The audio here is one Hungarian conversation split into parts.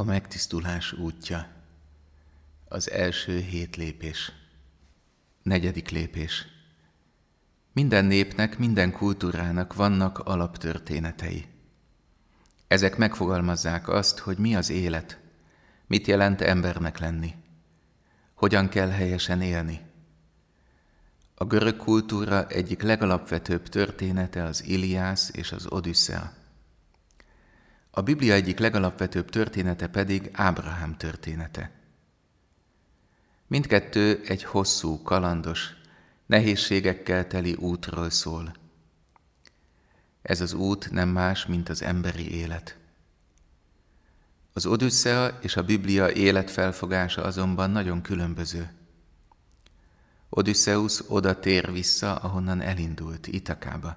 A megtisztulás útja. Az első hét lépés. Negyedik lépés. Minden népnek, minden kultúrának vannak alaptörténetei. Ezek megfogalmazzák azt, hogy mi az élet, mit jelent embernek lenni, hogyan kell helyesen élni. A görög kultúra egyik legalapvetőbb története az Iliász és az Odüsszea. A Biblia egyik legalapvetőbb története pedig Ábrahám története. Mindkettő egy hosszú, kalandos, nehézségekkel teli útról szól. Ez az út nem más, mint az emberi élet. Az Odüsszea és a Biblia életfelfogása azonban nagyon különböző. Odysseus oda tér vissza, ahonnan elindult, Itakába.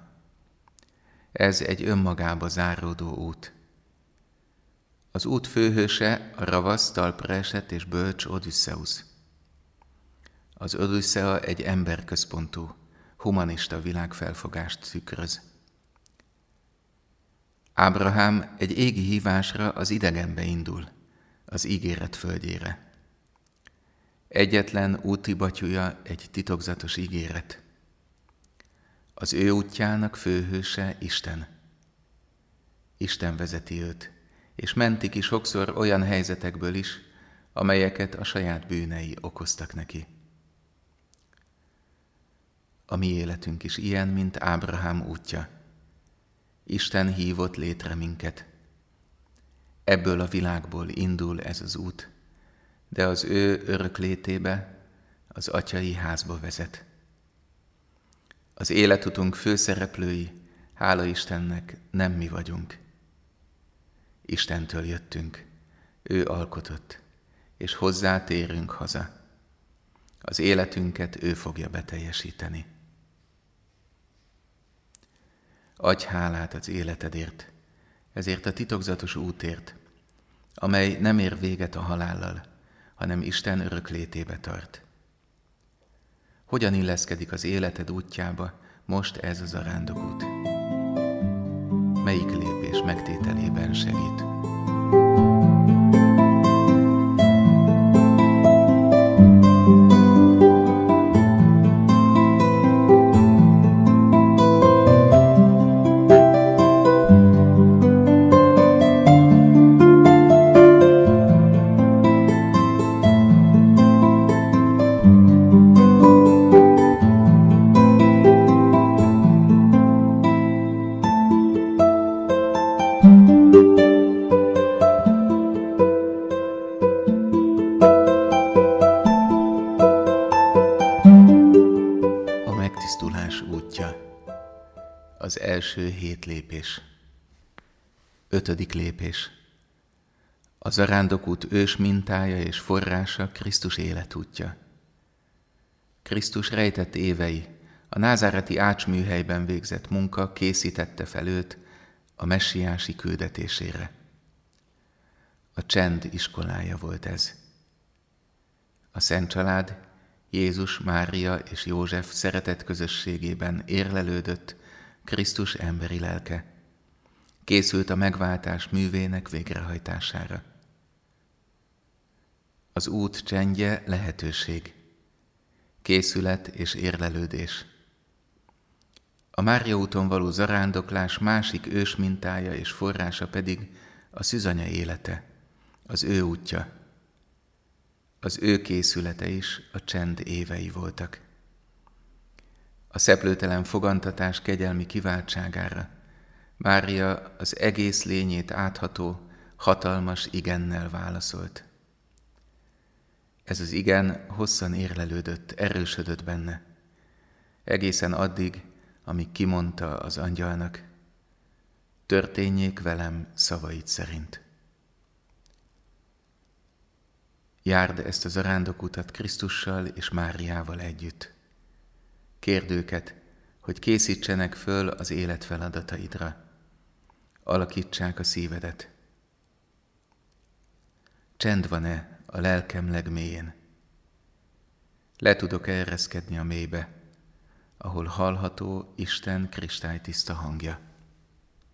Ez egy önmagába záródó út. Az út főhőse a ravasz, talpra esett és bölcs Odysseus. Az Odyssea egy emberközpontú, humanista világfelfogást tükröz. Ábrahám egy égi hívásra az idegenbe indul, az ígéret földjére. Egyetlen úti batyúja egy titokzatos ígéret. Az ő útjának főhőse Isten. Isten vezeti őt és menti ki sokszor olyan helyzetekből is, amelyeket a saját bűnei okoztak neki. A mi életünk is ilyen, mint Ábrahám útja. Isten hívott létre minket. Ebből a világból indul ez az út, de az ő örök létébe, az atyai házba vezet. Az életutunk főszereplői, hála Istennek, nem mi vagyunk – Istentől jöttünk, ő alkotott, és hozzá térünk haza. Az életünket ő fogja beteljesíteni. Adj hálát az életedért, ezért a titokzatos útért, amely nem ér véget a halállal, hanem Isten öröklétébe tart. Hogyan illeszkedik az életed útjába most ez az arándokút? Melyik lépés megtételében segít? Megtisztulás útja. Az első hét lépés. Ötödik lépés. A zarándokút ős mintája és forrása Krisztus életútja. Krisztus rejtett évei, a názáreti ácsműhelyben végzett munka készítette fel őt a messiási küldetésére. A csend iskolája volt ez. A Szent Család Jézus, Mária és József szeretet közösségében érlelődött Krisztus emberi lelke. Készült a megváltás művének végrehajtására. Az út csendje lehetőség, készület és érlelődés. A Mária úton való zarándoklás másik ős mintája és forrása pedig a szüzanya élete, az ő útja, az ő készülete is a csend évei voltak. A szeplőtelen fogantatás kegyelmi kiváltságára Mária az egész lényét átható, hatalmas igennel válaszolt. Ez az igen hosszan érlelődött, erősödött benne, egészen addig, amíg kimondta az angyalnak, történjék velem szavait szerint. Járd ezt az arándokutat Krisztussal és Máriával együtt. Kérd őket, hogy készítsenek föl az élet feladataidra. Alakítsák a szívedet. Csend van-e a lelkem legmélyén? Le tudok ereszkedni a mélybe, ahol hallható Isten kristálytiszta hangja.